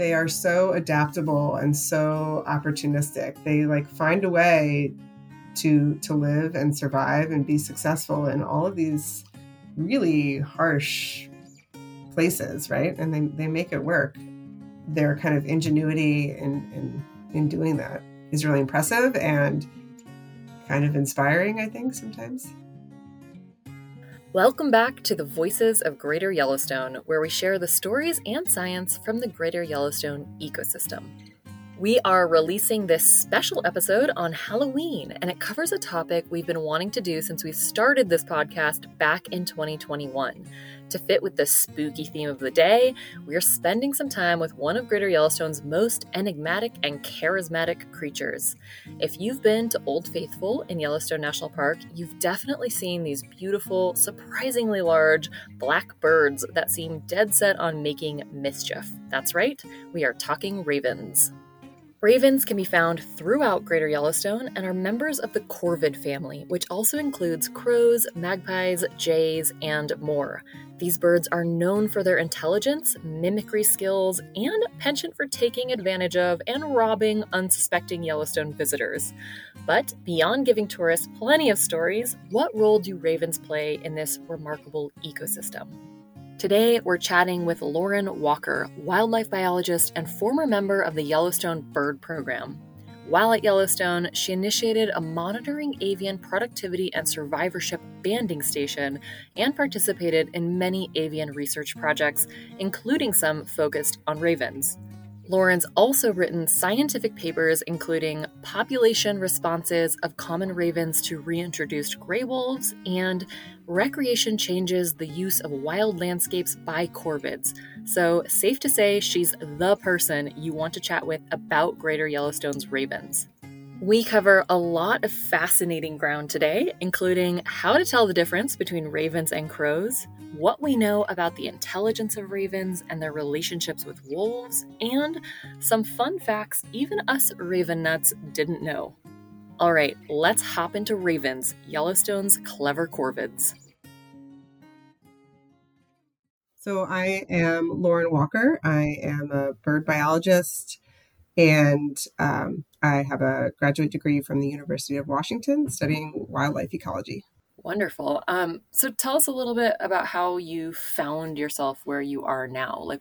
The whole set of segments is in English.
they are so adaptable and so opportunistic. They like find a way to to live and survive and be successful in all of these really harsh places, right? And they, they make it work. Their kind of ingenuity in, in in doing that is really impressive and kind of inspiring, I think, sometimes. Welcome back to the Voices of Greater Yellowstone, where we share the stories and science from the Greater Yellowstone ecosystem. We are releasing this special episode on Halloween, and it covers a topic we've been wanting to do since we started this podcast back in 2021. To fit with the spooky theme of the day, we are spending some time with one of Greater Yellowstone's most enigmatic and charismatic creatures. If you've been to Old Faithful in Yellowstone National Park, you've definitely seen these beautiful, surprisingly large black birds that seem dead set on making mischief. That's right, we are talking ravens. Ravens can be found throughout Greater Yellowstone and are members of the corvid family, which also includes crows, magpies, jays, and more. These birds are known for their intelligence, mimicry skills, and penchant for taking advantage of and robbing unsuspecting Yellowstone visitors. But beyond giving tourists plenty of stories, what role do ravens play in this remarkable ecosystem? Today, we're chatting with Lauren Walker, wildlife biologist and former member of the Yellowstone Bird Program. While at Yellowstone, she initiated a monitoring avian productivity and survivorship banding station and participated in many avian research projects, including some focused on ravens. Lauren's also written scientific papers including population responses of common ravens to reintroduced gray wolves and recreation changes the use of wild landscapes by corvids. So, safe to say she's the person you want to chat with about Greater Yellowstone's ravens. We cover a lot of fascinating ground today, including how to tell the difference between ravens and crows, what we know about the intelligence of ravens and their relationships with wolves, and some fun facts even us raven nuts didn't know. All right, let's hop into ravens, Yellowstone's clever corvids. So, I am Lauren Walker. I am a bird biologist and um, I have a graduate degree from the University of Washington studying wildlife ecology. Wonderful. Um, so tell us a little bit about how you found yourself where you are now. Like,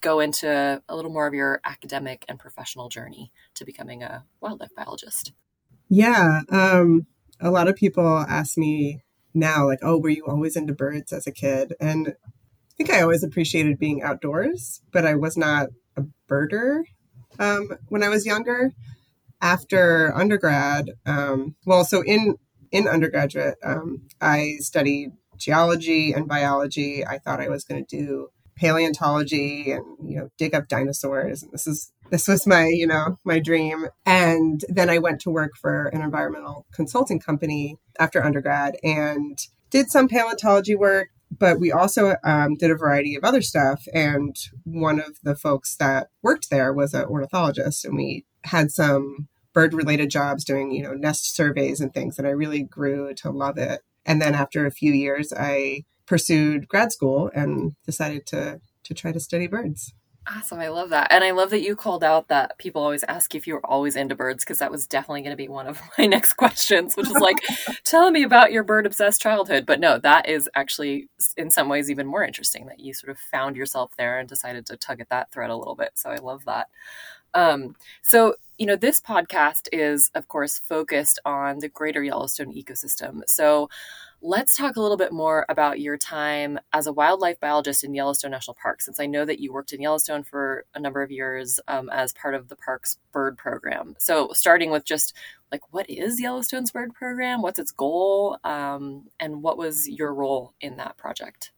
go into a little more of your academic and professional journey to becoming a wildlife biologist. Yeah. Um, a lot of people ask me now, like, oh, were you always into birds as a kid? And I think I always appreciated being outdoors, but I was not a birder um, when I was younger. After undergrad, um, well, so in in undergraduate, um, I studied geology and biology. I thought I was going to do paleontology and you know dig up dinosaurs. And this is this was my you know my dream. And then I went to work for an environmental consulting company after undergrad and did some paleontology work but we also um, did a variety of other stuff. And one of the folks that worked there was an ornithologist, and we had some bird related jobs doing, you know, nest surveys and things. And I really grew to love it. And then after a few years, I pursued grad school and decided to to try to study birds. Awesome. I love that. And I love that you called out that people always ask if you were always into birds because that was definitely going to be one of my next questions, which is like, tell me about your bird obsessed childhood. But no, that is actually in some ways even more interesting that you sort of found yourself there and decided to tug at that thread a little bit. So I love that. Um, so, you know, this podcast is, of course, focused on the greater Yellowstone ecosystem. So, Let's talk a little bit more about your time as a wildlife biologist in Yellowstone National Park, since I know that you worked in Yellowstone for a number of years um, as part of the park's bird program. So, starting with just like, what is Yellowstone's bird program? What's its goal? Um, and what was your role in that project?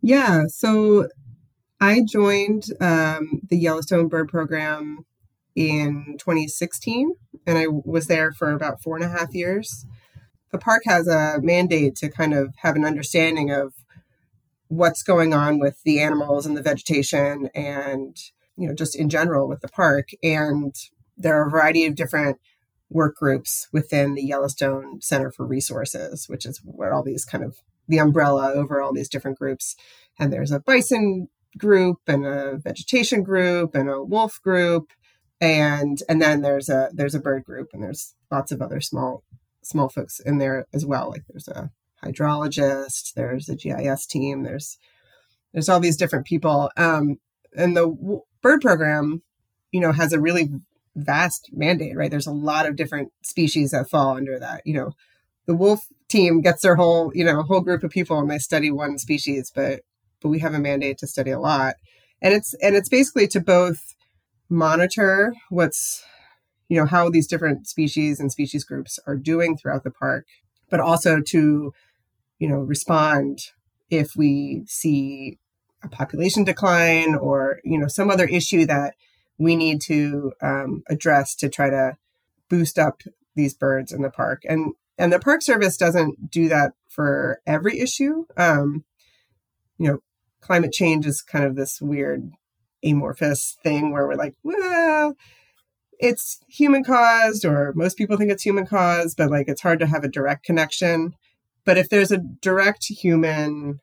Yeah, so I joined um, the Yellowstone bird program in 2016, and I was there for about four and a half years. The park has a mandate to kind of have an understanding of what's going on with the animals and the vegetation and you know just in general with the park. And there are a variety of different work groups within the Yellowstone Center for Resources, which is where all these kind of the umbrella over all these different groups. And there's a bison group and a vegetation group and a wolf group and and then there's a there's a bird group and there's lots of other small small folks in there as well. Like there's a hydrologist there's a gis team there's there's all these different people. Um and the w- bird program you know has a really vast mandate right? There's a lot of different species that fall under that. You know the wolf team gets their whole you know whole group of people and they study one species but but we have a mandate to study a lot. And it's and it's basically to both monitor what's you know how these different species and species groups are doing throughout the park but also to you know respond if we see a population decline or you know some other issue that we need to um, address to try to boost up these birds in the park. And and the park service doesn't do that for every issue. Um, you know climate change is kind of this weird amorphous thing where we're like, well, it's human caused, or most people think it's human caused, but like it's hard to have a direct connection. But if there's a direct human,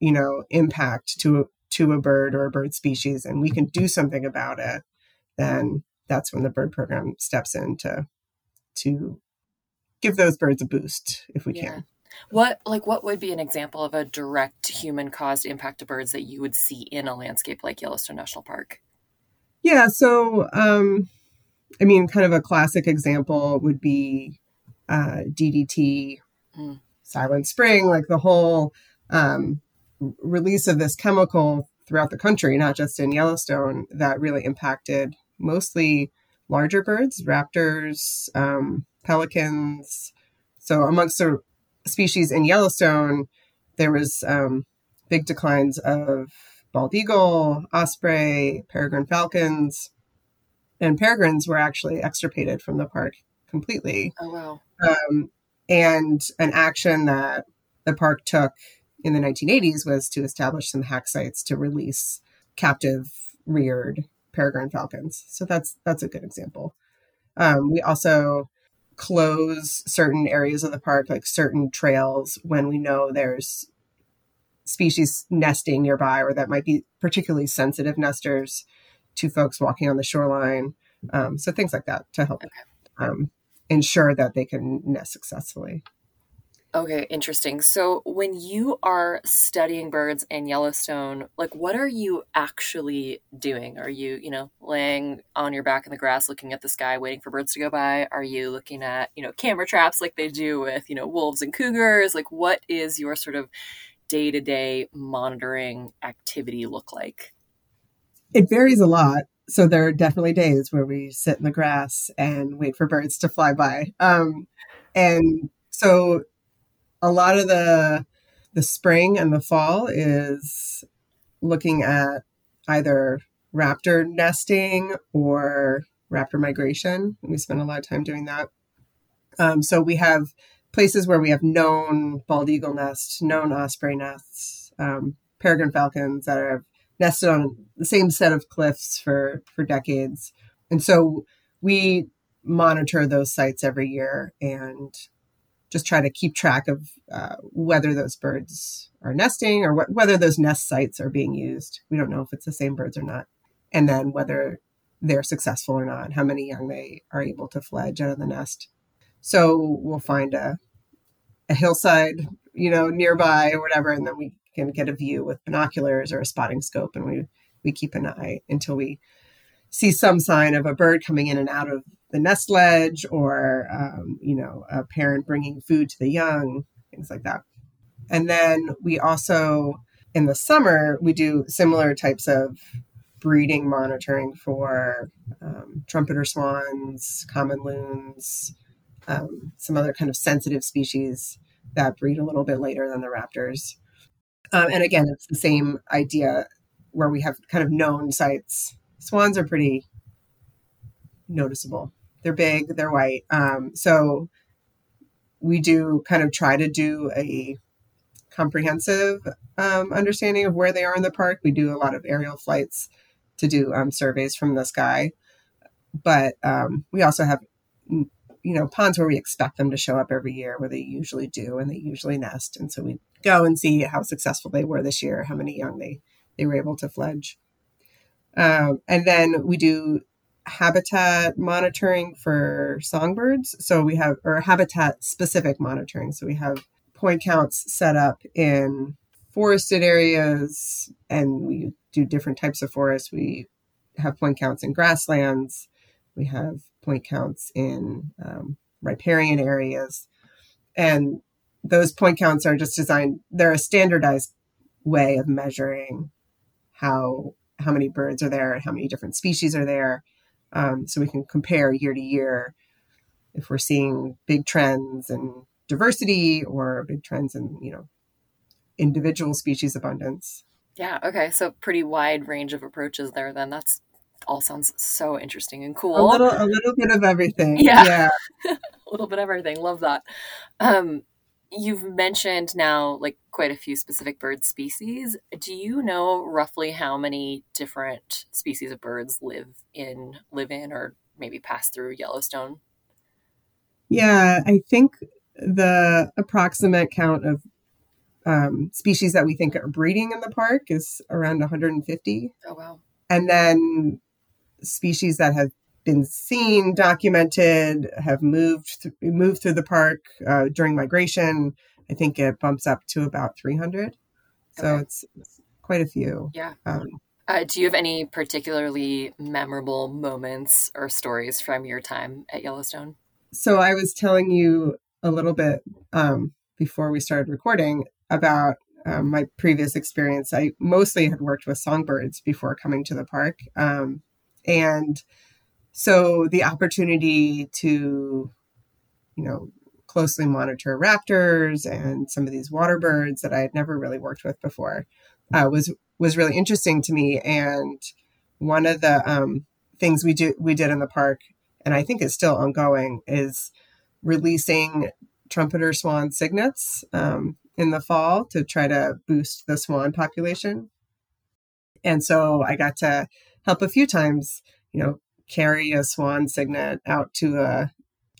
you know, impact to to a bird or a bird species, and we can do something about it, then that's when the bird program steps in to to give those birds a boost if we yeah. can. What like what would be an example of a direct human caused impact to birds that you would see in a landscape like Yellowstone National Park? Yeah, so um I mean kind of a classic example would be uh DDT, mm. Silent Spring, like the whole um release of this chemical throughout the country, not just in Yellowstone, that really impacted mostly larger birds, raptors, um, pelicans. So amongst the species in Yellowstone, there was um, big declines of bald eagle, osprey, peregrine falcons, and peregrines were actually extirpated from the park completely. Oh wow! Um, and an action that the park took in the 1980s was to establish some hack sites to release captive reared peregrine falcons. So that's that's a good example. Um, we also close certain areas of the park, like certain trails, when we know there's species nesting nearby or that might be particularly sensitive nesters to folks walking on the shoreline. Um, so things like that to help okay. um, ensure that they can nest successfully. Okay, interesting. So when you are studying birds in Yellowstone, like what are you actually doing? Are you, you know, laying on your back in the grass looking at the sky waiting for birds to go by? Are you looking at, you know, camera traps like they do with, you know, wolves and cougars? Like what is your sort of day-to-day monitoring activity look like? It varies a lot. So there are definitely days where we sit in the grass and wait for birds to fly by. Um, and so a lot of the the spring and the fall is looking at either raptor nesting or raptor migration. We spend a lot of time doing that. Um, so we have places where we have known bald eagle nests, known osprey nests, um, peregrine falcons that have nested on the same set of cliffs for for decades, and so we monitor those sites every year and just try to keep track of uh, whether those birds are nesting or what, whether those nest sites are being used. We don't know if it's the same birds or not. And then whether they're successful or not, how many young they are able to fledge out of the nest. So we'll find a, a hillside, you know, nearby or whatever, and then we can get a view with binoculars or a spotting scope, and we we keep an eye until we see some sign of a bird coming in and out of the nest ledge or um, you know a parent bringing food to the young things like that. And then we also in the summer we do similar types of breeding monitoring for um, trumpeter swans common loons um, some other kind of sensitive species that breed a little bit later than the raptors. Um, and again it's the same idea where we have kind of known sites swans are pretty noticeable. They're big, they're white. Um, so we do kind of try to do a comprehensive um, understanding of where they are in the park. We do a lot of aerial flights to do um, surveys from the sky, but um, we also have you know ponds where we expect them to show up every year, where they usually do, and they usually nest. And so we go and see how successful they were this year, how many young they they were able to fledge. Um, and then we do habitat monitoring for songbirds. So we have, or habitat specific monitoring. So we have point counts set up in forested areas and we do different types of forests. We have point counts in grasslands. We have point counts in um, riparian areas. And those point counts are just designed, they're a standardized way of measuring how how many birds are there and how many different species are there. Um, so we can compare year to year if we're seeing big trends in diversity or big trends in you know individual species abundance. Yeah okay so pretty wide range of approaches there then. That's all sounds so interesting and cool. A little a little bit of everything yeah, yeah. a little bit of everything love that. Um you've mentioned now like quite a few specific bird species. Do you know roughly how many different species of birds live in live in or maybe pass through Yellowstone? Yeah, I think the approximate count of um, species that we think are breeding in the park is around 150. Oh wow! And then species that have been seen, documented, have moved th- moved through the park uh, during migration. I think it bumps up to about 300. So okay. it's, it's, quite a few. Yeah. Um, uh, do you have any particularly memorable moments or stories from your time at Yellowstone? So I was telling you a little bit um, before we started recording about um, my previous experience. I mostly had worked with songbirds before coming to the park. Um, and so the opportunity to, you know, closely monitor raptors and some of these water birds that I had never really worked with before uh, was was really interesting to me. And one of the um, things we do we did in the park, and I think is still ongoing, is releasing trumpeter swan cygnets um, in the fall to try to boost the swan population. And so I got to help a few times, you know, carry a swan cygnet out to a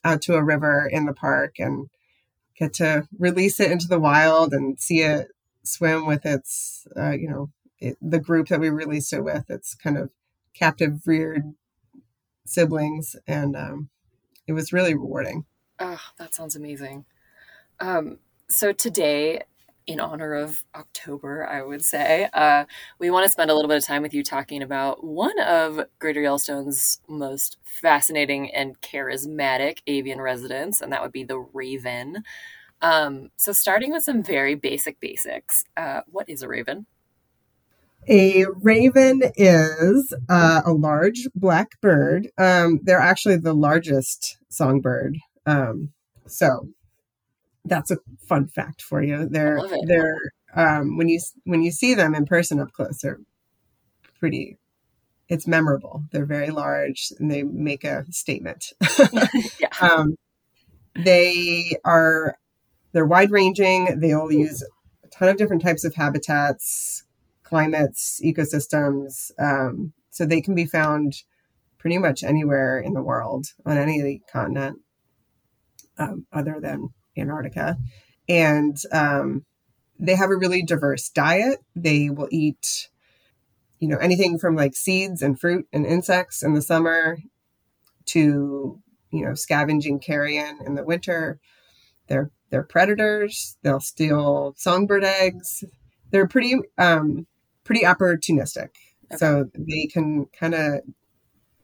out to a river in the park and get to release it into the wild and see it swim with its uh, you know it, the group that we released it with its kind of captive reared siblings and um, it was really rewarding. Oh that sounds amazing. Um, so today in honor of October, I would say, uh, we want to spend a little bit of time with you talking about one of Greater Yellowstone's most fascinating and charismatic avian residents, and that would be the raven. Um, so, starting with some very basic basics, uh, what is a raven? A raven is uh, a large black bird. Um, they're actually the largest songbird. Um, so that's a fun fact for you. They're they're um, when you when you see them in person up close, they're pretty. It's memorable. They're very large and they make a statement. yeah. um, they are they're wide ranging. They all use a ton of different types of habitats, climates, ecosystems. Um, so they can be found pretty much anywhere in the world on any continent um, other than Antarctica. And um, they have a really diverse diet. They will eat, you know, anything from like seeds and fruit and insects in the summer to, you know, scavenging carrion in the winter. They're they're predators. They'll steal songbird eggs. They're pretty um, pretty opportunistic. Okay. So they can kind of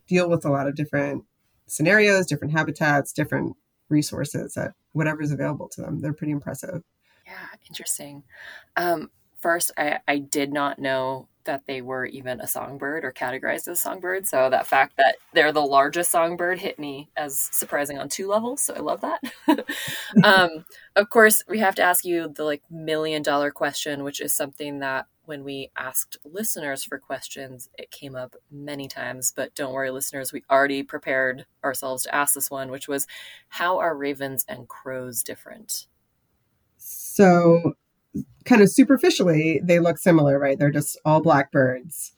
deal with a lot of different scenarios, different habitats, different resources at whatever's available to them. They're pretty impressive. Yeah, interesting. Um, first, I, I did not know that they were even a songbird or categorized as a songbird. So that fact that they're the largest songbird hit me as surprising on two levels. So I love that. um, of course, we have to ask you the like million dollar question, which is something that when we asked listeners for questions, it came up many times. But don't worry, listeners, we already prepared ourselves to ask this one, which was how are ravens and crows different? So, kind of superficially, they look similar, right? They're just all blackbirds.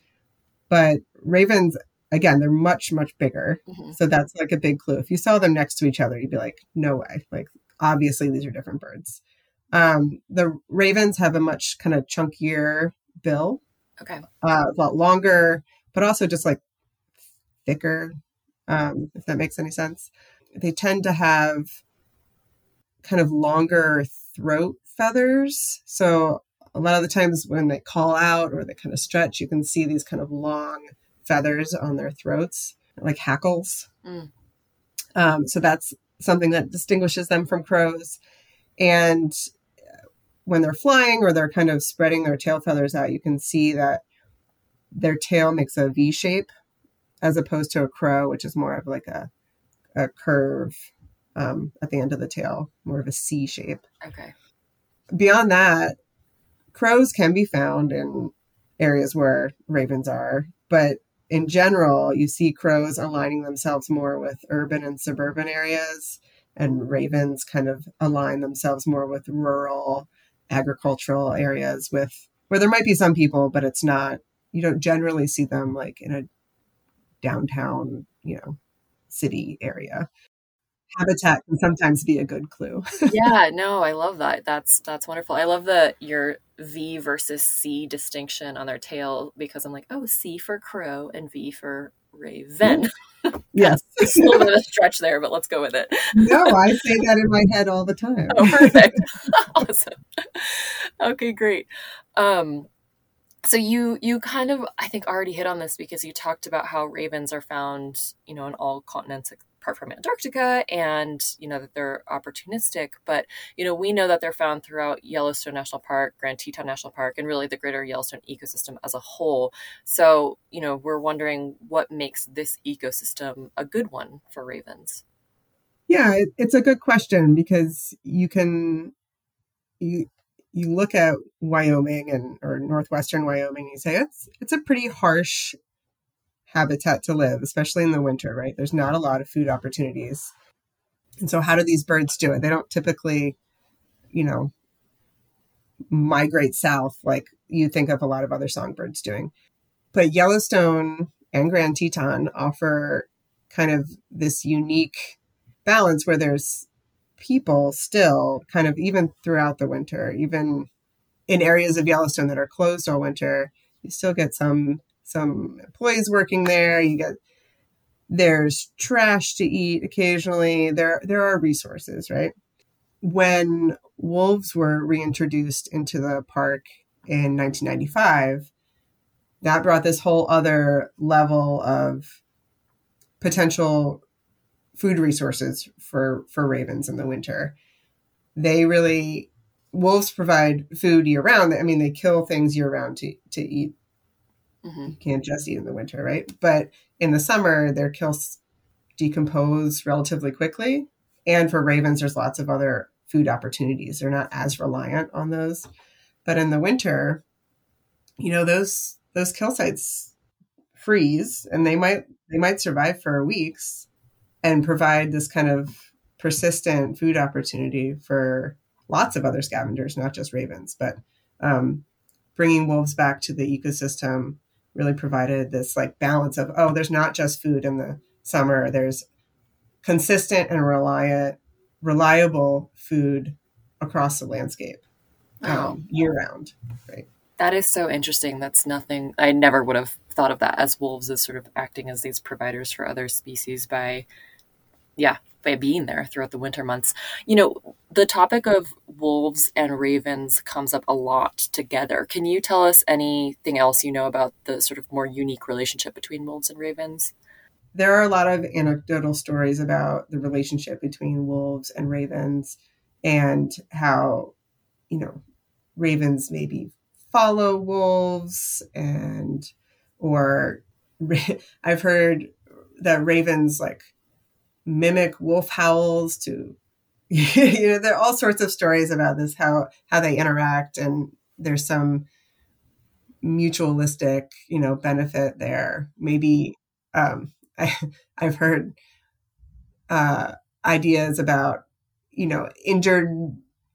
But ravens, again, they're much, much bigger. Mm-hmm. So that's like a big clue. If you saw them next to each other, you'd be like, no way. Like, obviously, these are different birds. Um, the ravens have a much kind of chunkier bill Okay. Uh, a lot longer, but also just like thicker, um, if that makes any sense. They tend to have kind of longer throat feathers. So a lot of the times when they call out or they kind of stretch, you can see these kind of long feathers on their throats, like hackles. Mm. Um, so that's something that distinguishes them from crows. And when they're flying or they're kind of spreading their tail feathers out, you can see that their tail makes a V shape as opposed to a crow, which is more of like a, a curve um, at the end of the tail, more of a C shape. Okay. Beyond that, crows can be found in areas where ravens are, but in general, you see crows aligning themselves more with urban and suburban areas, and ravens kind of align themselves more with rural agricultural areas with where there might be some people, but it's not, you don't generally see them like in a downtown, you know, city area. Habitat can sometimes be a good clue. yeah, no, I love that. That's that's wonderful. I love the your V versus C distinction on their tail because I'm like, oh, C for crow and V for raven. Yes. it's a little bit of a stretch there, but let's go with it. no, I say that in my head all the time. Oh, perfect. awesome. Okay, great. Um, so you you kind of I think already hit on this because you talked about how ravens are found, you know, in all continents apart from Antarctica and you know that they're opportunistic but you know we know that they're found throughout Yellowstone National Park, Grand Teton National Park and really the greater Yellowstone ecosystem as a whole. So, you know, we're wondering what makes this ecosystem a good one for ravens. Yeah, it's a good question because you can you you look at Wyoming and or northwestern Wyoming, you say it's it's a pretty harsh habitat to live, especially in the winter, right? There's not a lot of food opportunities. And so how do these birds do it? They don't typically, you know, migrate south like you think of a lot of other songbirds doing. But Yellowstone and Grand Teton offer kind of this unique balance where there's people still kind of even throughout the winter, even in areas of Yellowstone that are closed all winter, you still get some some employees working there. You get there's trash to eat occasionally. There there are resources, right? When wolves were reintroduced into the park in 1995, that brought this whole other level of potential food resources for for ravens in the winter. They really wolves provide food year round. I mean, they kill things year round to to eat. Mm-hmm. You can't just eat in the winter, right? But in the summer, their kills decompose relatively quickly. And for ravens, there's lots of other food opportunities. They're not as reliant on those. But in the winter, you know, those those kill sites freeze and they might they might survive for weeks and provide this kind of persistent food opportunity for lots of other scavengers, not just ravens. But um, bringing wolves back to the ecosystem really provided this like balance of oh, there's not just food in the summer. There's consistent and reliant, reliable food across the landscape um, year round. Right. That is so interesting. That's nothing I never would have thought of that as wolves as sort of acting as these providers for other species by yeah, by being there throughout the winter months. You know, the topic of wolves and ravens comes up a lot together. Can you tell us anything else you know about the sort of more unique relationship between wolves and ravens? There are a lot of anecdotal stories about the relationship between wolves and ravens and how, you know, ravens maybe follow wolves and or I've heard that ravens like mimic wolf howls to you know there are all sorts of stories about this how how they interact and there's some mutualistic you know benefit there. Maybe um I, i've heard uh ideas about you know injured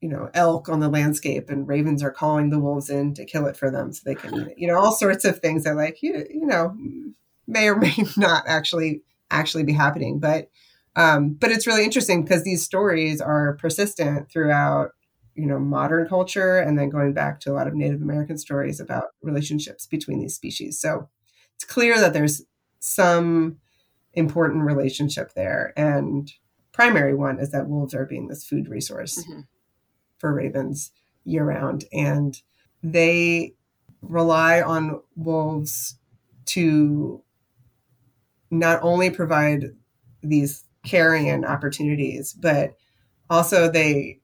you know elk on the landscape and ravens are calling the wolves in to kill it for them so they can you know all sorts of things that like you, you know may or may not actually actually be happening. But um, but it's really interesting because these stories are persistent throughout you know modern culture and then going back to a lot of native american stories about relationships between these species so it's clear that there's some important relationship there and primary one is that wolves are being this food resource mm-hmm. for ravens year round and they rely on wolves to not only provide these carrion opportunities but also they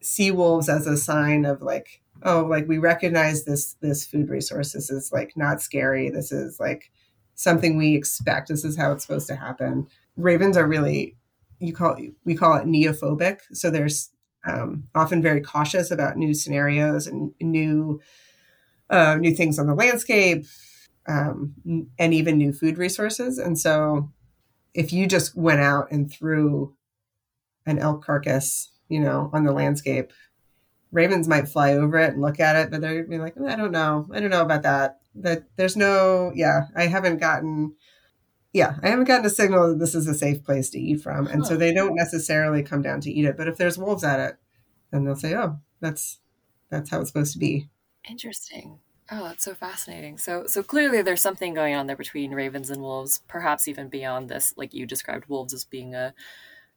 see wolves as a sign of like oh like we recognize this this food resource. This is like not scary. This is like something we expect. This is how it's supposed to happen. Ravens are really you call we call it neophobic. So there's um, often very cautious about new scenarios and new uh, new things on the landscape um, and even new food resources. And so if you just went out and threw an elk carcass you know, on the landscape. Ravens might fly over it and look at it, but they're be like, eh, I don't know. I don't know about that. That there's no, yeah, I haven't gotten, yeah, I haven't gotten a signal that this is a safe place to eat from. And huh. so they don't necessarily come down to eat it. But if there's wolves at it, then they'll say, oh, that's, that's how it's supposed to be. Interesting. Oh, that's so fascinating. So, so clearly there's something going on there between ravens and wolves, perhaps even beyond this, like you described wolves as being a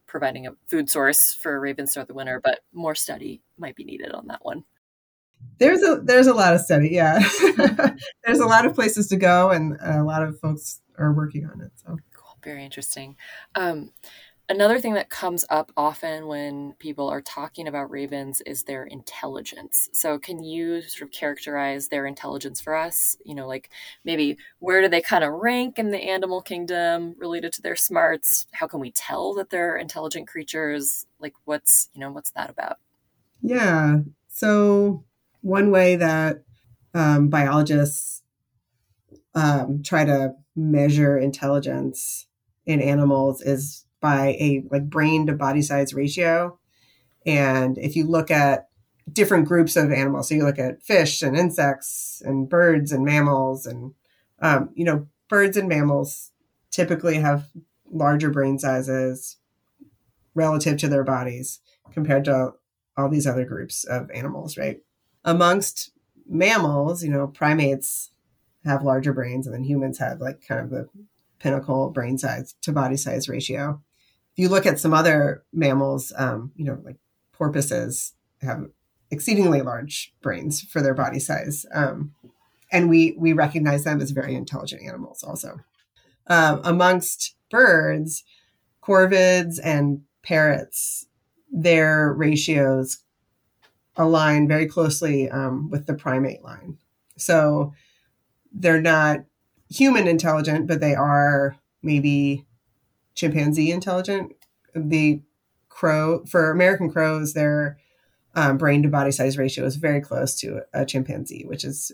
providing a food source for ravens throughout the winter, but more study might be needed on that one. There's a there's a lot of study, yeah. there's a lot of places to go, and a lot of folks are working on it. So cool, very interesting. Um, Another thing that comes up often when people are talking about ravens is their intelligence. So, can you sort of characterize their intelligence for us? You know, like maybe where do they kind of rank in the animal kingdom related to their smarts? How can we tell that they're intelligent creatures? Like, what's, you know, what's that about? Yeah. So, one way that um, biologists um, try to measure intelligence in animals is by a like brain to body size ratio. And if you look at different groups of animals, so you look at fish and insects and birds and mammals, and um, you know, birds and mammals typically have larger brain sizes relative to their bodies compared to all these other groups of animals, right? Amongst mammals, you know, primates have larger brains, and then humans have like kind of the pinnacle brain size to body size ratio you look at some other mammals, um, you know, like porpoises have exceedingly large brains for their body size. Um, and we, we recognize them as very intelligent animals also. Um, amongst birds, corvids and parrots, their ratios align very closely um, with the primate line. So they're not human intelligent, but they are maybe chimpanzee intelligent. The crow for American crows, their um, brain to body size ratio is very close to a chimpanzee, which is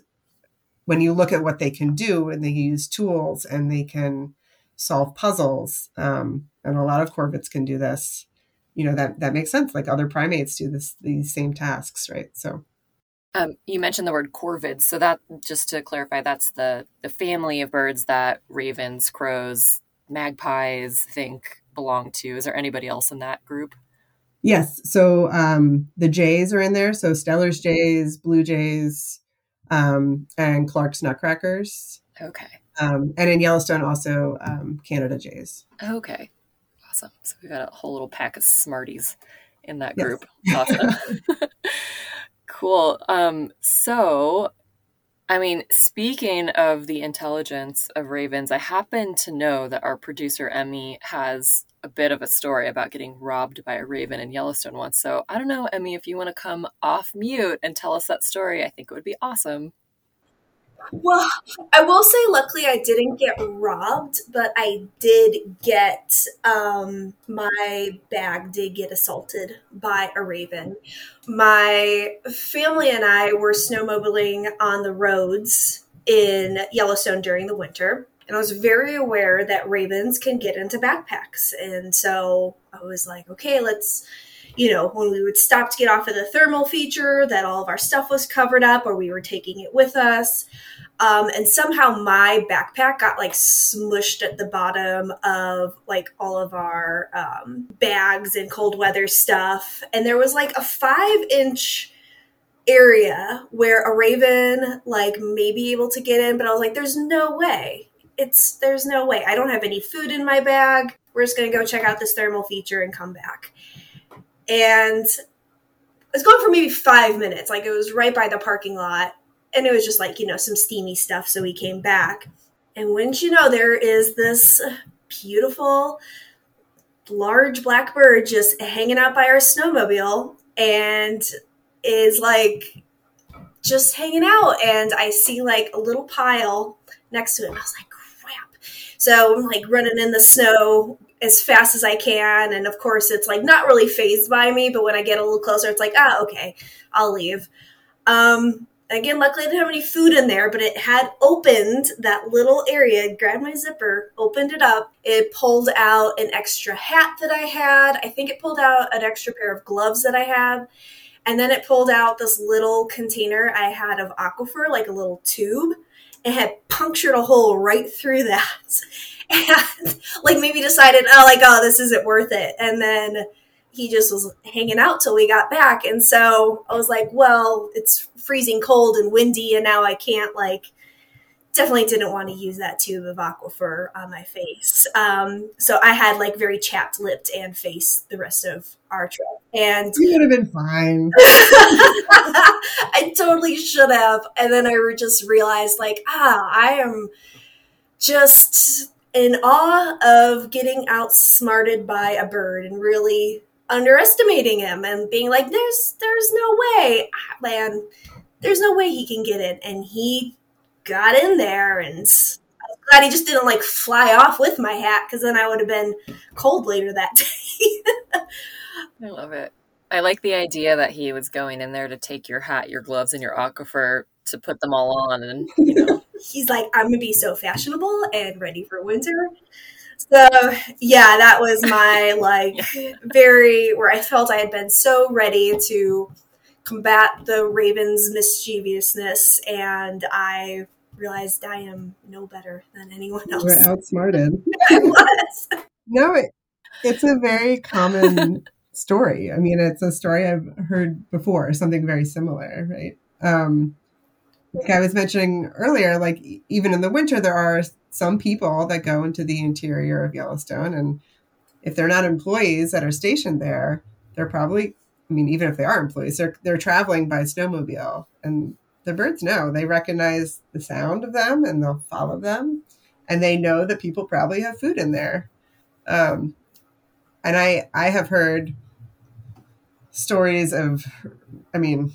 when you look at what they can do and they use tools and they can solve puzzles. Um, and a lot of corvids can do this. You know that that makes sense. Like other primates do this these same tasks, right? So. Um, you mentioned the word corvids, so that just to clarify, that's the the family of birds that ravens, crows, magpies think belong to. Is there anybody else in that group? Yes. So um, the jays are in there. So Steller's jays, blue jays, um, and Clark's nutcrackers. Okay. Um, and in Yellowstone, also um, Canada jays. Okay. Awesome. So we've got a whole little pack of smarties in that group. Yes. Awesome. cool. Um, so I mean, speaking of the intelligence of ravens, I happen to know that our producer Emmy has a bit of a story about getting robbed by a raven in Yellowstone once. So I don't know, Emmy, if you want to come off mute and tell us that story, I think it would be awesome. Well, I will say, luckily, I didn't get robbed, but I did get um, my bag did get assaulted by a raven. My family and I were snowmobiling on the roads in Yellowstone during the winter, and I was very aware that ravens can get into backpacks, and so I was like, okay, let's you know, when we would stop to get off of the thermal feature, that all of our stuff was covered up or we were taking it with us. Um, and somehow my backpack got like smushed at the bottom of like all of our um, bags and cold weather stuff. And there was like a five inch area where a raven like may be able to get in, but I was like, there's no way. It's there's no way. I don't have any food in my bag. We're just gonna go check out this thermal feature and come back. And it's going for maybe five minutes. Like it was right by the parking lot. And it was just like, you know, some steamy stuff. So we came back. And wouldn't you know, there is this beautiful large black bird just hanging out by our snowmobile and is like just hanging out. And I see like a little pile next to it. I was like, crap. So I'm like running in the snow as fast as I can. And of course, it's like not really fazed by me, but when I get a little closer, it's like, ah, okay, I'll leave. Um, again, luckily I didn't have any food in there, but it had opened that little area, grabbed my zipper, opened it up. It pulled out an extra hat that I had. I think it pulled out an extra pair of gloves that I had. And then it pulled out this little container I had of Aquaphor, like a little tube. It had punctured a hole right through that. And like maybe decided, oh, like, oh, this isn't worth it. And then he just was hanging out till we got back. And so I was like, well, it's freezing cold and windy, and now I can't like definitely didn't want to use that tube of Aquaphor on my face. Um, so I had like very chapped lipped and face the rest of our trip. And you would have been fine. I totally should have. And then I just realized like, ah, I am just in awe of getting outsmarted by a bird and really underestimating him and being like, there's there's no way, ah, man, there's no way he can get in. And he got in there and I was glad he just didn't like fly off with my hat because then I would have been cold later that day. I love it. I like the idea that he was going in there to take your hat, your gloves, and your Aquaphor to put them all on, and you know. He's like, I'm gonna be so fashionable and ready for winter. So yeah, that was my like very where I felt I had been so ready to combat the raven's mischievousness, and I realized I am no better than anyone else. We're outsmarted. I was. No, it, it's a very common story. I mean, it's a story I've heard before, something very similar, right? Um, like I was mentioning earlier, like even in the winter, there are some people that go into the interior of Yellowstone, and if they're not employees that are stationed there, they're probably, I mean, even if they are employees, they're they're traveling by snowmobile, and the birds know. They recognize the sound of them and they'll follow them and they know that people probably have food in there. Um, and i i have heard stories of i mean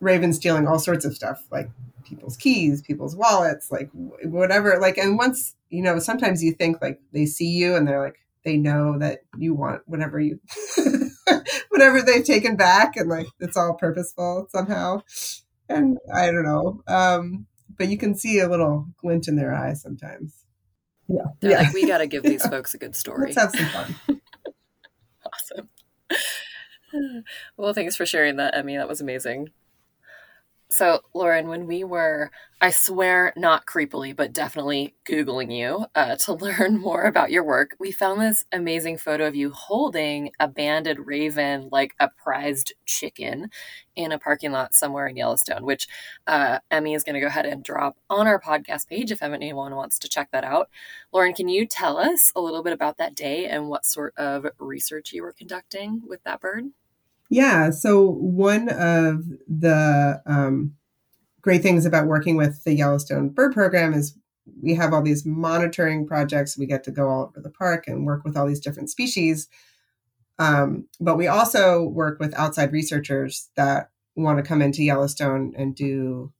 ravens stealing all sorts of stuff like people's keys people's wallets like whatever like and once you know sometimes you think like they see you and they're like they know that you want whatever you whatever they've taken back and like it's all purposeful somehow and I don't know. Um, but you can see a little glint in their eye sometimes. Yeah. They're yeah. like, we got to give these folks a good story. Let's have some fun. awesome. Well, thanks for sharing that, Emmy. That was amazing. So, Lauren, when we were, I swear not creepily, but definitely Googling you uh, to learn more about your work, we found this amazing photo of you holding a banded raven like a prized chicken in a parking lot somewhere in Yellowstone, which uh, Emmy is going to go ahead and drop on our podcast page if anyone wants to check that out. Lauren, can you tell us a little bit about that day and what sort of research you were conducting with that bird? Yeah. So one of the um, great things about working with the Yellowstone Bird Program is we have all these monitoring projects. We get to go all over the park and work with all these different species. Um, but we also work with outside researchers that want to come into Yellowstone and do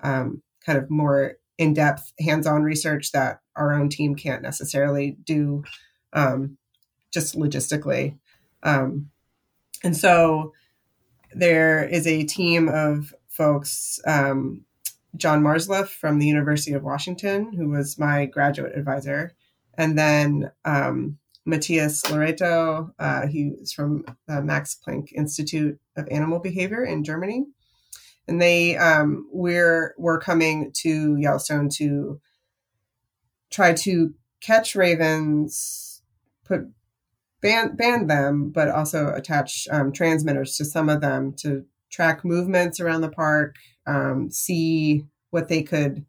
um, kind of more in depth, hands on research that our own team can't necessarily do um, just logistically. Um, and so there is a team of folks, um, John Marzluff from the University of Washington, who was my graduate advisor, and then um, Matthias Loretto. Uh, he's from the Max Planck Institute of Animal Behavior in Germany. And they um, we're we're coming to Yellowstone to try to catch ravens, put ban ban them, but also attach um, transmitters to some of them to track movements around the park, um, see what they could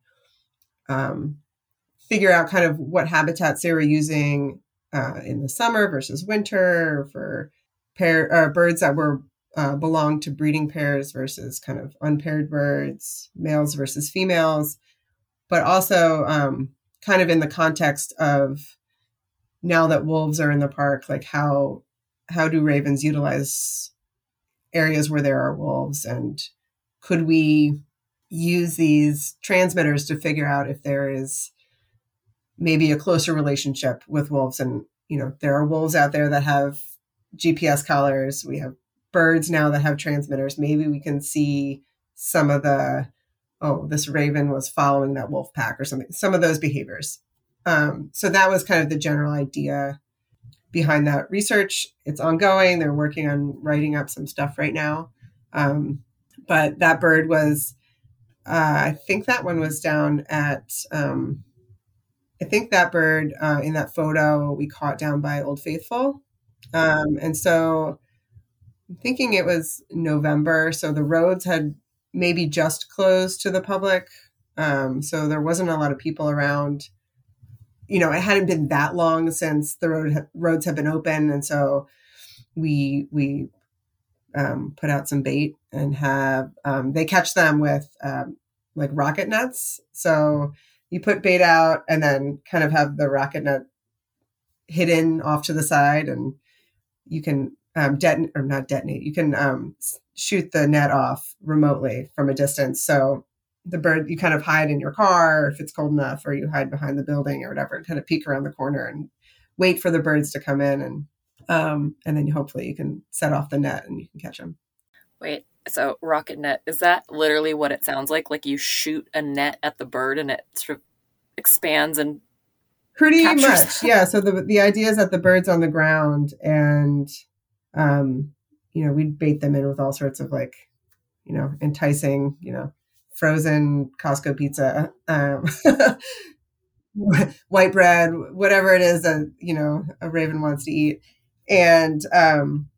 um, figure out kind of what habitats they were using uh, in the summer versus winter for pair uh, birds that were uh, belong to breeding pairs versus kind of unpaired birds, males versus females, but also um, kind of in the context of now that wolves are in the park, like how how do ravens utilize areas where there are wolves, and could we use these transmitters to figure out if there is maybe a closer relationship with wolves? And you know there are wolves out there that have gps collars. We have birds now that have transmitters. Maybe we can see some of the oh this raven was following that wolf pack or something some of those behaviors um, so that was kind of the general idea behind that research it's ongoing they're working on writing up some stuff right now um, but that bird was uh, i think that one was down at um, I think that bird uh, in that photo we caught down by Old Faithful. Um, and so I'm thinking it was November. So the roads had maybe just closed to the public. Um, so there wasn't a lot of people around. You know, it hadn't been that long since the road roads have been open, and so we we um, put out some bait and have um, they catch them with um, like rocket nets. So you put bait out and then kind of have the rocket net hidden off to the side and you can um, detonate or not detonate you can um, shoot the net off remotely from a distance so the bird you kind of hide in your car if it's cold enough or you hide behind the building or whatever and kind of peek around the corner and wait for the birds to come in and um, and then hopefully you can set off the net and you can catch them wait so rocket net is that literally what it sounds like? Like you shoot a net at the bird and it sort of expands and pretty much yeah. So the the idea is that the bird's on the ground and um you know we'd bait them in with all sorts of like you know enticing you know frozen Costco pizza um, white bread whatever it is that you know a raven wants to eat. And um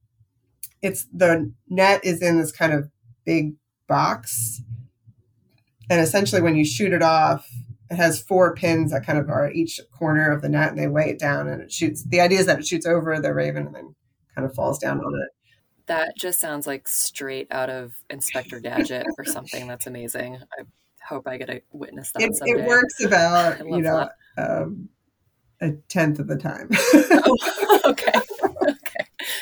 it's the net is in this kind of big box. And essentially when you shoot it off it has four pins that kind of are each corner of the net and they weigh it down and it shoots the idea is that it shoots over the raven and then kind of falls down on it that just sounds like straight out of inspector gadget or something that's amazing i hope i get to witness that it, it works about you know um, a tenth of the time oh, okay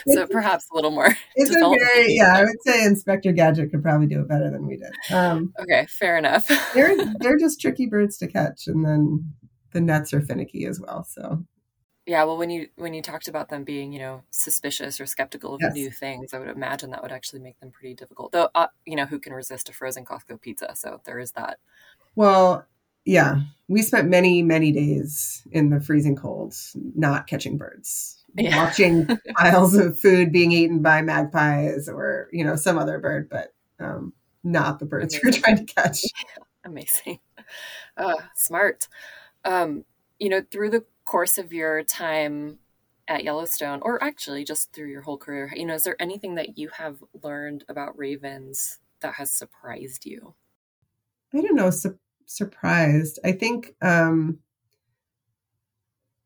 so perhaps a little more. It's a very yeah. I would say Inspector Gadget could probably do it better than we did. Um, okay, fair enough. they're they're just tricky birds to catch, and then the nets are finicky as well. So yeah, well, when you when you talked about them being you know suspicious or skeptical of yes. new things, I would imagine that would actually make them pretty difficult. Though, uh, you know, who can resist a frozen Costco pizza? So there is that. Well, yeah, we spent many many days in the freezing cold not catching birds yeah. watching piles of food being eaten by magpies or you know some other bird, but um, not the birds you're trying to catch. Amazing, uh, smart. Um, you know, through the course of your time at Yellowstone, or actually just through your whole career, you know, is there anything that you have learned about ravens that has surprised you? I don't know, su- surprised. I think, um,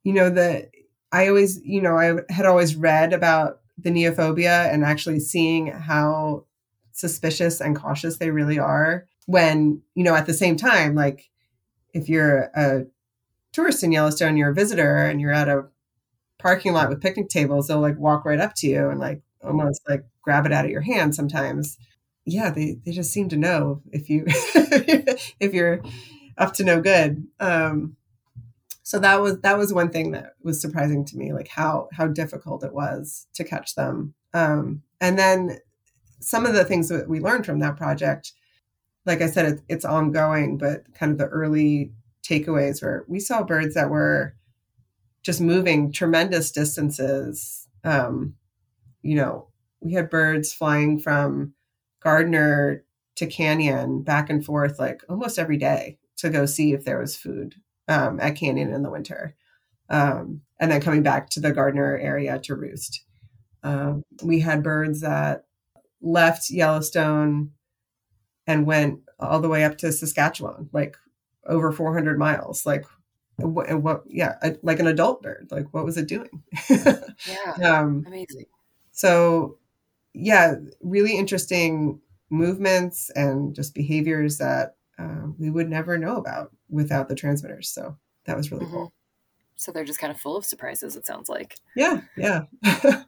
you know, that I always, you know, I had always read about the neophobia and actually seeing how suspicious and cautious they really are when, you know, at the same time, like if you're a tourist in Yellowstone, you're a visitor and you're at a parking lot with picnic tables, they'll like walk right up to you and like almost like grab it out of your hand sometimes. Yeah, they, they just seem to know if you if you're up to no good. Um, so that was that was one thing that was surprising to me like how how difficult it was to catch them um, and then some of the things that we learned from that project like i said it, it's ongoing but kind of the early takeaways were we saw birds that were just moving tremendous distances. Um, you know, we had birds flying from Gardiner to Canyon back and forth like almost every day to go see if there was food um, at Canyon in the winter. Um, and then coming back to the Gardiner area to roost. Um, we had birds that left Yellowstone and went all the way up to Saskatchewan, like over 400 miles. Like, what, what yeah, like an adult bird. Like, what was it doing? yeah. Um, amazing. So, yeah, really interesting movements and just behaviors that uh, we would never know about without the transmitters. So, that was really mm-hmm. cool. So, they're just kind of full of surprises, it sounds like. Yeah, yeah.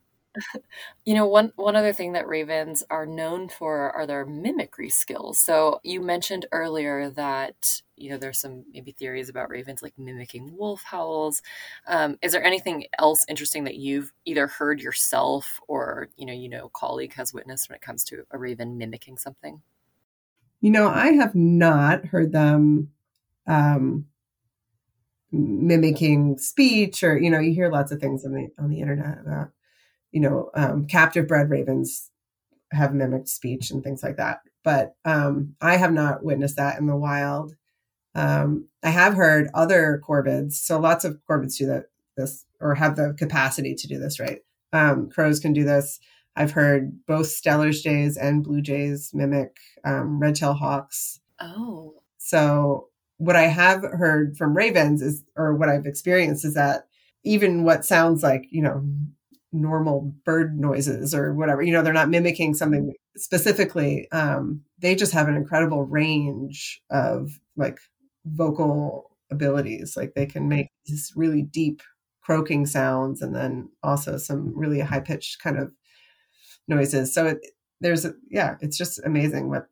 you know, one one other thing that ravens are known for are their mimicry skills. So you mentioned earlier that you know there's some maybe theories about ravens like mimicking wolf howls. Um, is there anything else interesting that you've either heard yourself or you know you know colleague has witnessed when it comes to a raven mimicking something? You know, I have not heard them um, mimicking speech, or you know, you hear lots of things on the on the internet about you know, um, captive bred ravens have mimicked speech and things like that. But um, I have not witnessed that in the wild. Um, I have heard other corvids, so lots of corvids do that this or have the capacity to do this, right? Um, crows can do this. I've heard both Steller's jays and blue jays mimic um, red-tail hawks. Oh. So what I have heard from ravens is, or what I've experienced is that even what sounds like, you know, normal bird noises or whatever you know they're not mimicking something specifically um, they just have an incredible range of like vocal abilities like they can make these really deep croaking sounds and then also some really high pitched kind of noises. So it, there's a, yeah it's just amazing what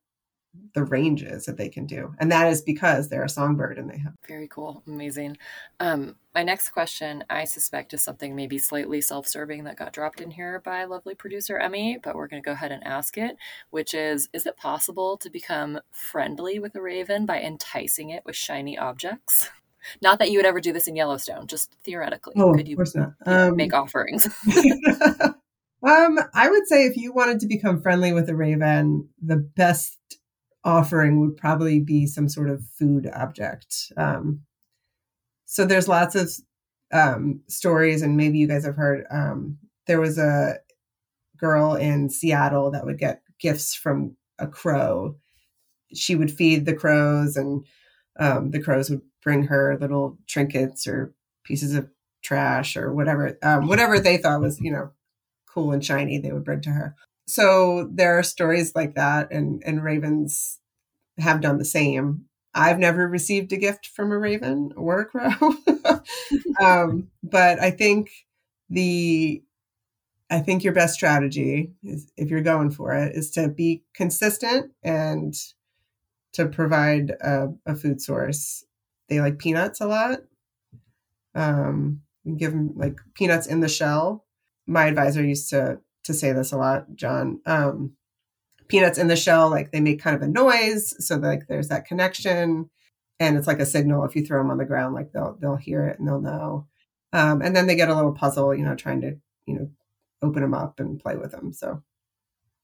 the ranges that they can do. And that is because they're a songbird and they have very cool. Amazing. Um, my next question i suspect is something maybe slightly self-serving that got dropped in here by lovely producer emmy but we're going to go ahead and ask it which is is it possible to become friendly with a raven by enticing it with shiny objects? Not that you would ever do this in yellowstone just theoretically. Oh, could you, of course not. Um, make offerings? Um, I would say if you wanted to become friendly with a raven, the best offering would probably be some sort of food object. Um, so there's lots of um, stories, and maybe you guys have heard. Um, there was a girl in Seattle that would get gifts from a crow. She would feed the crows, and um, the crows would bring her little trinkets or pieces of trash or whatever, um, whatever they thought was, you know, cool and shiny. They would bring to her so there are stories like that and and ravens have done the same. I've never received a gift from a raven or a crow. Um, but i think the i think your best strategy is if you're going for it is to be consistent and to provide a, a food source. They like peanuts a lot. Um, give them like peanuts in the shell. My advisor used to to say this a lot, John. Um, peanuts in the shell, like they make kind of a noise, so like there's that connection, and it's like a signal. If you throw them on the ground, like they'll they'll hear it and they'll know. Um, and then they get a little puzzle, you know, trying to you know open them up and play with them. So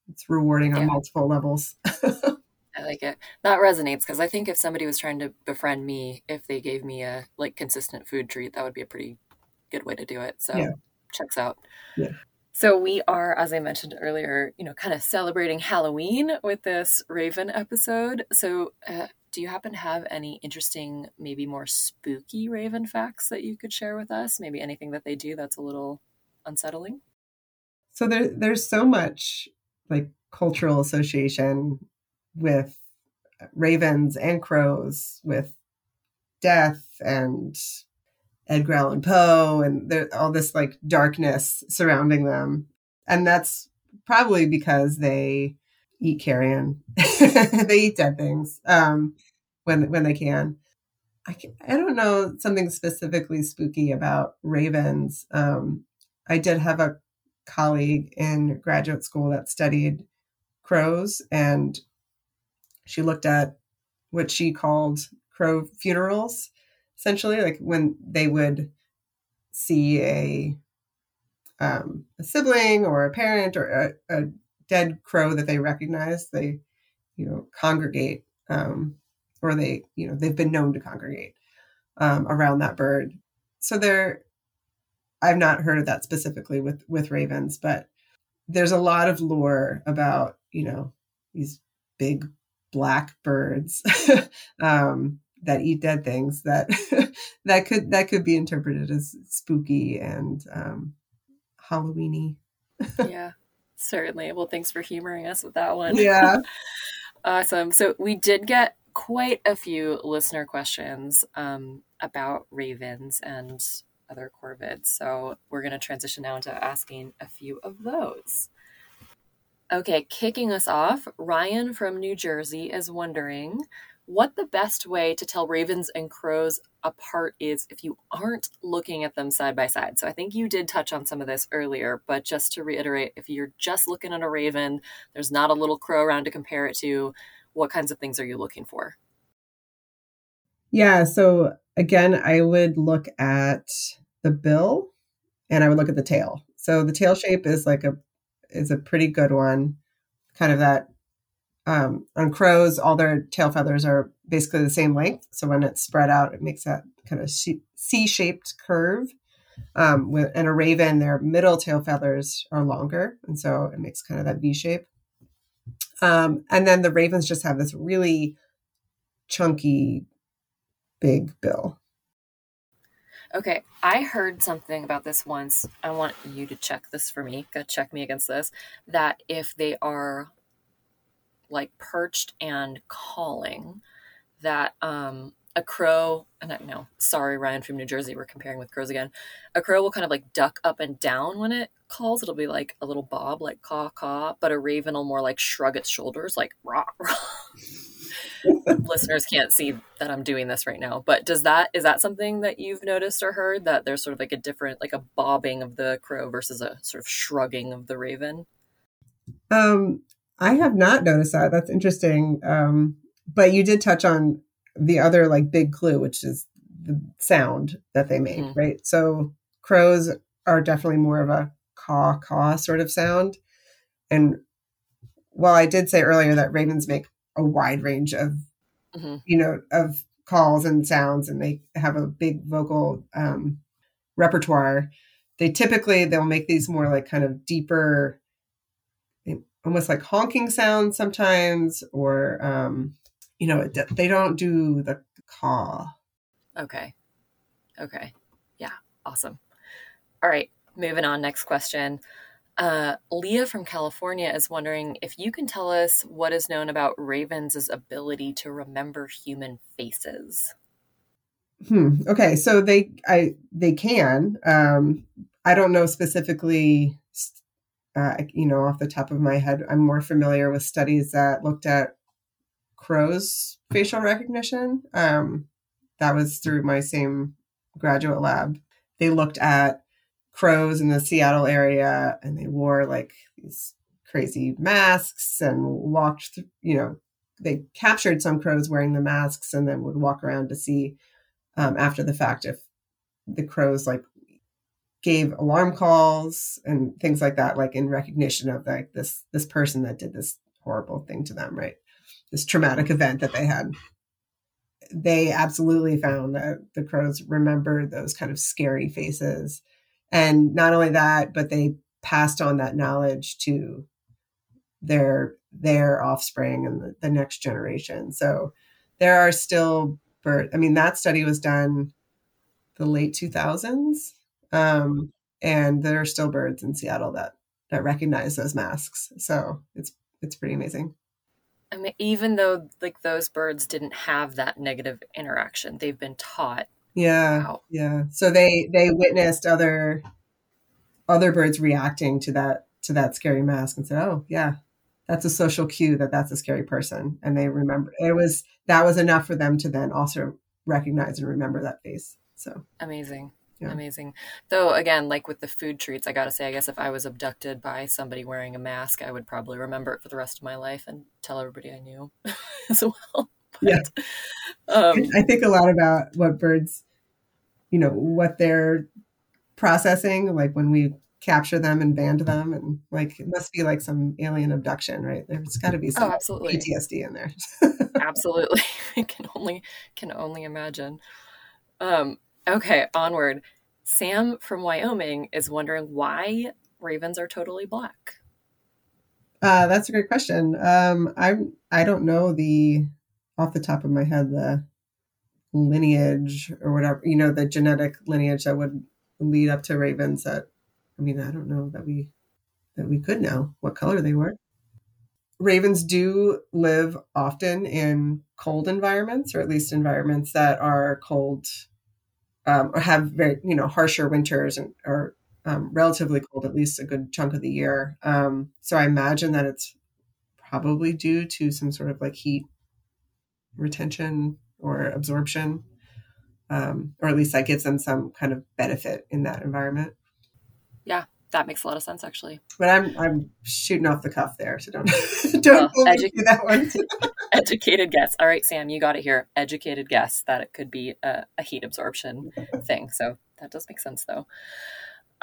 it's rewarding on multiple levels. I like it. That resonates because I think if somebody was trying to befriend me, if they gave me a like consistent food treat, that would be a pretty good way to do it. So yeah. checks out. Yeah. So we are, as I mentioned earlier, you know, kind of celebrating Halloween with this Raven episode. So, uh, do you happen to have any interesting, maybe more spooky Raven facts that you could share with us? Maybe anything that they do that's a little unsettling? So there, there's so much like cultural association with ravens and crows, with death and Edgar Allan Poe and all this like darkness surrounding them. And that's probably because they eat carrion. they eat dead things um, when when they can. I, can, I don't know something specifically spooky about ravens. Um, I did have a colleague in graduate school that studied crows, and she looked at what she called crow funerals essentially like when they would see a um, a sibling or a parent or a, a, dead crow that they recognize, they you know congregate um, or they you know they've been known to congregate um, around that bird. So they're I've not heard of that specifically with with ravens, but there's a lot of lore about you know these big black birds um, that eat dead things that that could that could be interpreted as spooky and um, Halloweeny. yeah, certainly. Well, thanks for humoring us with that one. Yeah. awesome. So we did get quite a few listener questions um, about ravens and other corvids. So we're going to transition now into asking a few of those. Okay, kicking us off, Ryan from New Jersey is wondering what the best way to tell ravens and crows apart is if you aren't looking at them side by side. So I think you did touch on some of this earlier, but just to reiterate, if you're just looking at a raven, there's not a little crow around to compare it to, what kinds of things are you looking for? Yeah, so again, I would look at the bill and I would look at the tail. So the tail shape is like a is a pretty good one. Kind of that um, on crows, all their tail feathers are basically the same length. So when it's spread out, it makes that kind of C-shaped curve. Um, with, and a raven, their middle tail feathers are longer, and so it makes kind of that V shape. Um, and then the ravens just have this really chunky, big bill. Okay, I heard something about this once. I want you to check this for me. Go check me against this. That if they are like perched and calling, that um a crow and I sorry, Ryan from New Jersey, we're comparing with crows again. A crow will kind of like duck up and down when it calls. It'll be like a little bob, like caw caw, but a raven will more like shrug its shoulders, like rah rah. listeners can't see that I'm doing this right now, but does that is that something that you've noticed or heard that there's sort of like a different like a bobbing of the crow versus a sort of shrugging of the raven? Um I have not noticed that. That's interesting. Um but you did touch on the other like big clue which is the sound that they make, mm-hmm. right? So crows are definitely more of a caw caw sort of sound. And while I did say earlier that ravens make a wide range of mm-hmm. you know of calls and sounds and they have a big vocal um, repertoire they typically they'll make these more like kind of deeper almost like honking sounds sometimes or um, you know they don't do the caw okay okay yeah awesome all right moving on next question uh, Leah from California is wondering if you can tell us what is known about ravens' ability to remember human faces. Hmm. Okay, so they I they can. Um, I don't know specifically. Uh, you know, off the top of my head, I'm more familiar with studies that looked at crows' facial recognition. Um, that was through my same graduate lab. They looked at crows in the Seattle area and they wore like these crazy masks and walked through, you know, they captured some crows wearing the masks and then would walk around to see um, after the fact if the crows like gave alarm calls and things like that, like in recognition of like this this person that did this horrible thing to them, right? This traumatic event that they had. They absolutely found that the crows remember those kind of scary faces and not only that but they passed on that knowledge to their their offspring and the, the next generation so there are still bird i mean that study was done the late 2000s um, and there are still birds in seattle that that recognize those masks so it's it's pretty amazing I mean, even though like those birds didn't have that negative interaction, they've been taught yeah. Wow. Yeah. So they they witnessed other other birds reacting to that to that scary mask and said, "Oh, yeah. That's a social cue that that's a scary person." And they remember it was that was enough for them to then also recognize and remember that face. So amazing. Yeah. Amazing. Though again, like with the food treats, I gotta say, I guess if I was abducted by somebody wearing a mask, I would probably remember it for the rest of my life and tell everybody I knew as well. But, yeah. Um, I think a lot about what birds, you know, what they're processing, like when we capture them and band them, and like it must be like some alien abduction, right? There's got to be some oh, absolutely. PTSD in there. absolutely, I can only can only imagine. Um, okay, onward. Sam from Wyoming is wondering why ravens are totally black. Uh, that's a great question. Um, I I don't know the off the top of my head the lineage or whatever you know the genetic lineage that would lead up to ravens. That I mean I don't know that we that we could know what color they were. Ravens do live often in cold environments, or at least environments that are cold um, or have very you know harsher winters and or um, relatively cold at least a good chunk of the year. Um, so I imagine that it's probably due to some sort of like heat retention or absorption, um, or at least that gives them some kind of benefit in that environment. Yeah, that makes a lot of sense actually. But I'm I'm shooting off the cuff there, so don't don't well, edu- that one. educated guess. All right, Sam, you got it here. Educated guess that it could be a, a heat absorption thing. So that does make sense though.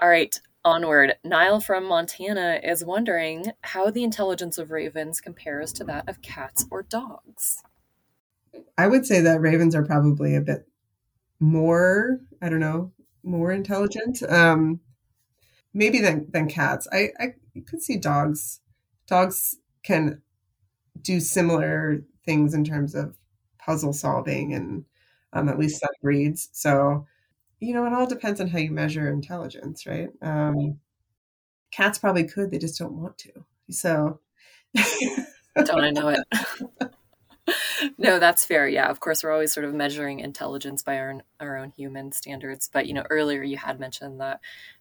All right, onward. Niall from Montana is wondering how the intelligence of ravens compares to that of cats or dogs. I would say that ravens are probably a bit more, I don't know, more intelligent. Um, maybe than than cats. I I could see dogs. Dogs can do similar things in terms of puzzle solving and um, at least some breeds. So you know, it all depends on how you measure intelligence, right? Um, cats probably could, they just don't want to. So, don't I know it? no, that's fair. Yeah, of course, we're always sort of measuring intelligence by our our own human standards. But you know, earlier you had mentioned that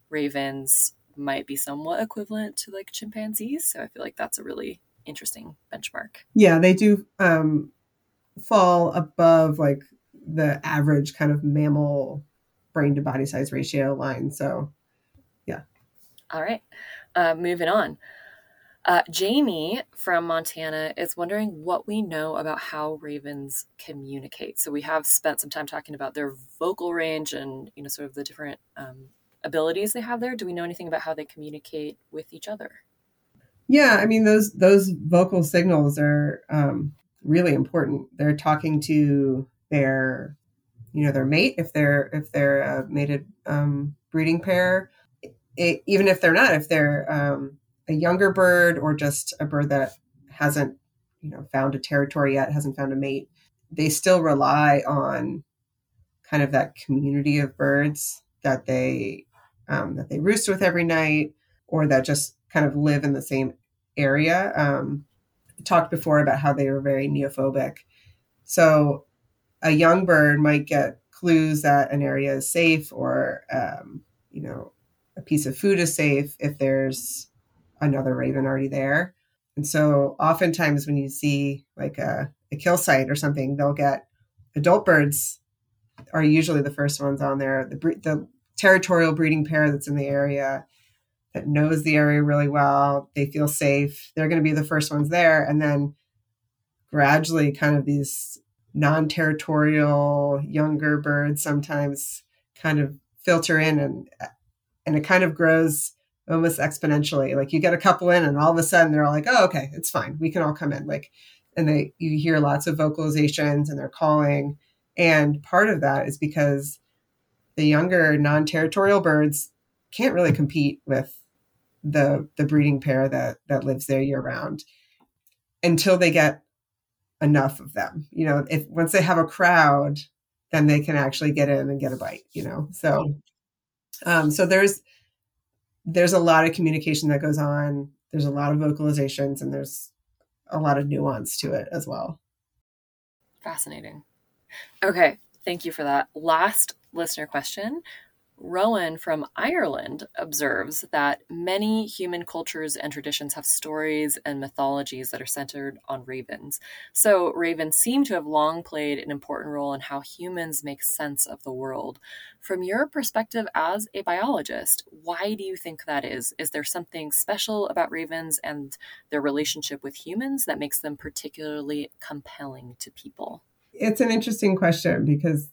ravens might be somewhat equivalent to like chimpanzees, so I feel like that's a really interesting benchmark. Yeah, they do um, fall above like the average kind of mammal brain to body size ratio line. So, yeah. All right. Uh, moving on. Uh, Jamie from Montana is wondering what we know about how ravens communicate. So we have spent some time talking about their vocal range and you know sort of the different um, abilities they have there. Do we know anything about how they communicate with each other? Yeah, I mean those those vocal signals are um, really important. They're talking to their you know their mate if they're if they're a mated um, breeding pair it, even if they're not if they're um, a younger bird or just a bird that hasn't you know found a territory yet hasn't found a mate they still rely on kind of that community of birds that they um, that they roost with every night or that just kind of live in the same area. Um, talked before about how they were very neophobic. So a young bird might get clues that an area is safe or um, you know a piece of food is safe if there's another raven already there. And so oftentimes when you see like a, a kill site or something they'll get adult birds are usually the first ones on there. The, the territorial breeding pair that's in the area that knows the area really well they feel safe they're going to be the first ones there and then gradually kind of these non-territorial younger birds sometimes kind of filter in and and it kind of grows almost exponentially. Like you get a couple in and all of a sudden they're all like oh okay it's fine we can all come in like and they you hear lots of vocalizations and they're calling and part of that is because the younger non-territorial birds can't really compete with the the breeding pair that that lives there year round until they get enough of them. You know, if once they have a crowd, then they can actually get in and get a bite. You know, so um, so there's there's a lot of communication that goes on. There's a lot of vocalizations, and there's a lot of nuance to it as well. Fascinating. Okay, thank you for that. Last listener question Rowan from Ireland observes that many human cultures and traditions have stories and mythologies that are centered on ravens. So, ravens seem to have long played an important role in how humans make sense of the world. From your perspective as a biologist, why do you think that is? Is there something special about ravens and their relationship with humans that makes them particularly compelling to people? It's an interesting question because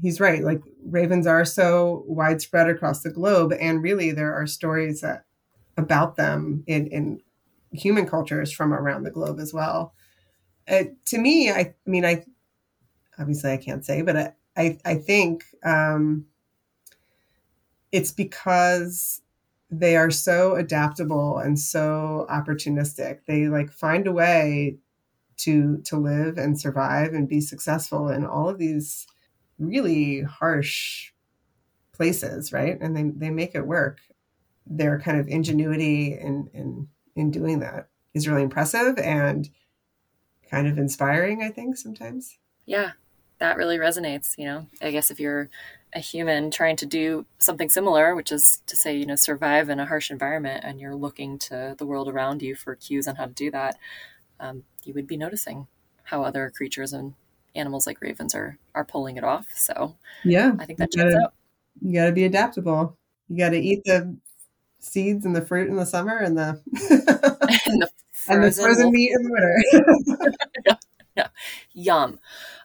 he's right. Like ravens are so widespread across the globe, and really there are stories that about them in in human cultures from around the globe as well. Uh, to me, I, I mean, I obviously I can't say, but I I, I think um, it's because they are so adaptable and so opportunistic. They like find a way to to live and survive and be successful in all of these really harsh places, right? And they they make it work. Their kind of ingenuity in in in doing that is really impressive and kind of inspiring, I think, sometimes. Yeah, that really resonates. You know, I guess if you're a human trying to do something similar, which is to say, you know, survive in a harsh environment, and you're looking to the world around you for cues on how to do that, um, you would be noticing how other creatures and animals like ravens are are pulling it off. So yeah, I think that you gotta, You got to be adaptable. You got to eat the seeds and the fruit in the summer and the and the frozen, and the frozen meat in the winter. Yum.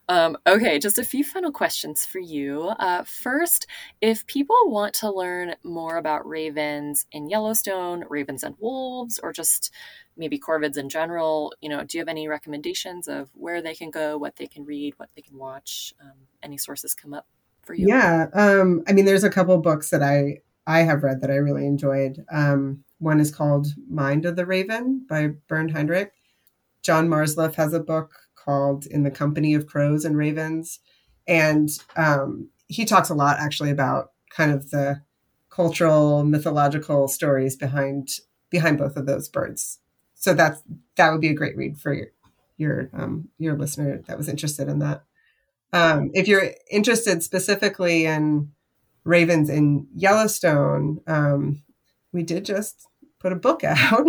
Um, okay, just a few final questions for you. Uh, first, if people want to learn more about ravens in Yellowstone, ravens and wolves, or just maybe corvids in general, you know, do you have any recommendations of where they can go, what they can read, what they can watch? Um, any sources come up for you? Yeah, um, I mean, there's a couple books that I I have read that I really enjoyed. Um, one is called Mind of the Raven by Bernd Heinrich. John Marzluff has a book called In the Company of Crows and Ravens. And um, he talks a lot actually about kind of the cultural mythological stories behind behind both of those birds. So that's that would be a great read for your your um, your listener that was interested in that. Um, if you're interested specifically in ravens in Yellowstone, um, we did just put a book out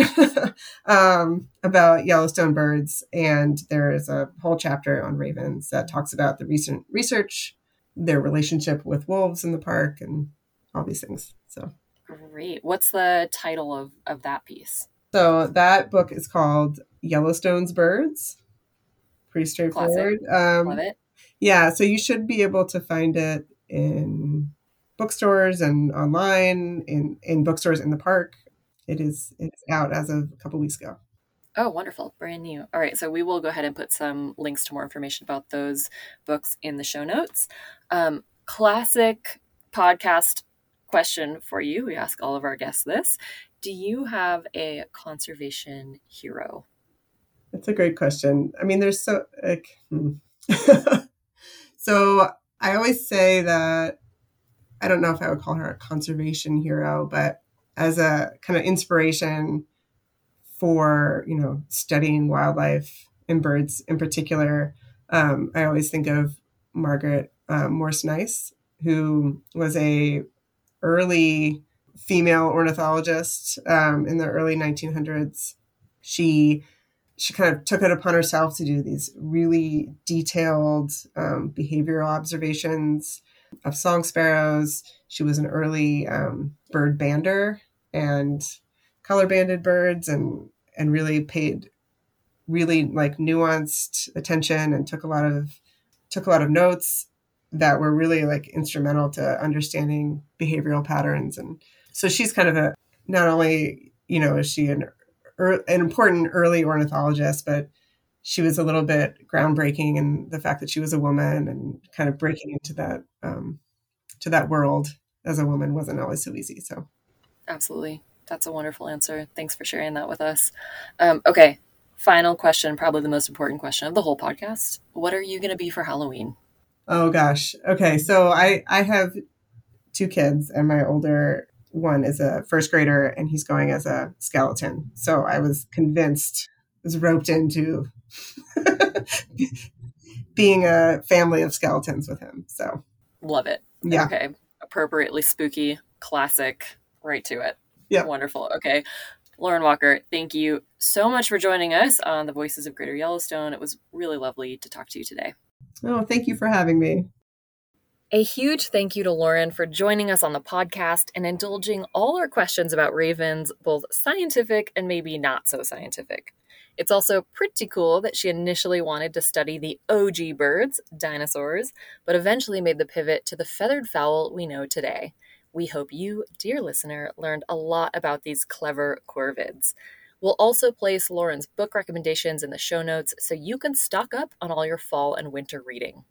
um, about Yellowstone birds, and there is a whole chapter on ravens that talks about the recent research, their relationship with wolves in the park, and all these things. So great. What's the title of of that piece? So that book is called Yellowstone's Birds. Pretty straightforward. Um, Love it. Yeah, so you should be able to find it in bookstores and online in in bookstores in the park it is it's out as of a couple weeks ago. Oh, wonderful. Brand new. All right. So we will go ahead and put some links to more information about those books in the show notes. Um, classic podcast question for you. We ask all of our guests this. Do you have a conservation hero? That's a great question. I mean, there's so, like, hmm. so I always say that I don't know if I would call her a conservation hero, but as a kind of inspiration for you know studying wildlife and birds in particular. Um, I always think of Margaret uh, Morse Nice, who was a early female ornithologist um, in the early 1900s. She she kind of took it upon herself to do these really detailed um, behavioral observations of song sparrows. She was an early um, bird bander and color banded birds and and really paid really like nuanced attention and took a lot of took a lot of notes that were really like instrumental to understanding behavioral patterns. And so she's kind of a not only you know is she an an important early ornithologist but she was a little bit groundbreaking in the fact that she was a woman and kind of breaking into that um, to that world as a woman wasn't always so easy. So Absolutely. That's a wonderful answer. Thanks for sharing that with us. Um, okay, final question, probably the most important question of the whole podcast. What are you going to be for Halloween? Oh gosh. Okay, so I I have two kids, and my older one is a first grader, and he's going as a skeleton. So I was convinced, was roped into being a family of skeletons with him. So love it. Yeah. Okay. Appropriately spooky, classic right to it. Yeah. Wonderful. Okay. Lauren Walker, thank you so much for joining us on the Voices of Greater Yellowstone. It was really lovely to talk to you today. Oh, thank you for having me. A huge thank you to Lauren for joining us on the podcast and indulging all our questions about ravens, both scientific and maybe not so scientific. It's also pretty cool that she initially wanted to study the OG birds, dinosaurs, but eventually made the pivot to the feathered fowl we know today. We hope you, dear listener, learned a lot about these clever corvids. We'll also place Lauren's book recommendations in the show notes so you can stock up on all your fall and winter reading.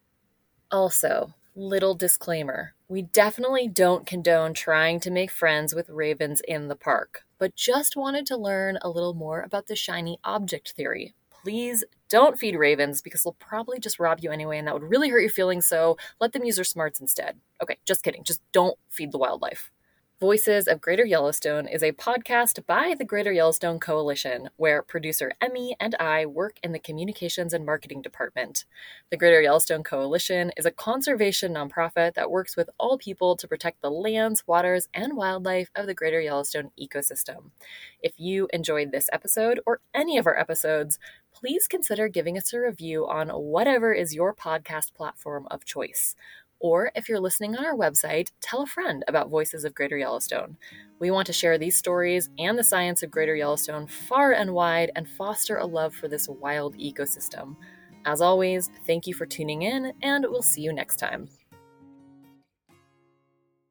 Also, little disclaimer we definitely don't condone trying to make friends with ravens in the park, but just wanted to learn a little more about the shiny object theory. Please don't feed ravens because they'll probably just rob you anyway, and that would really hurt your feelings, so let them use their smarts instead. Okay, just kidding. Just don't feed the wildlife. Voices of Greater Yellowstone is a podcast by the Greater Yellowstone Coalition, where producer Emmy and I work in the communications and marketing department. The Greater Yellowstone Coalition is a conservation nonprofit that works with all people to protect the lands, waters, and wildlife of the Greater Yellowstone ecosystem. If you enjoyed this episode or any of our episodes, please consider giving us a review on whatever is your podcast platform of choice. Or if you're listening on our website, tell a friend about Voices of Greater Yellowstone. We want to share these stories and the science of Greater Yellowstone far and wide and foster a love for this wild ecosystem. As always, thank you for tuning in, and we'll see you next time.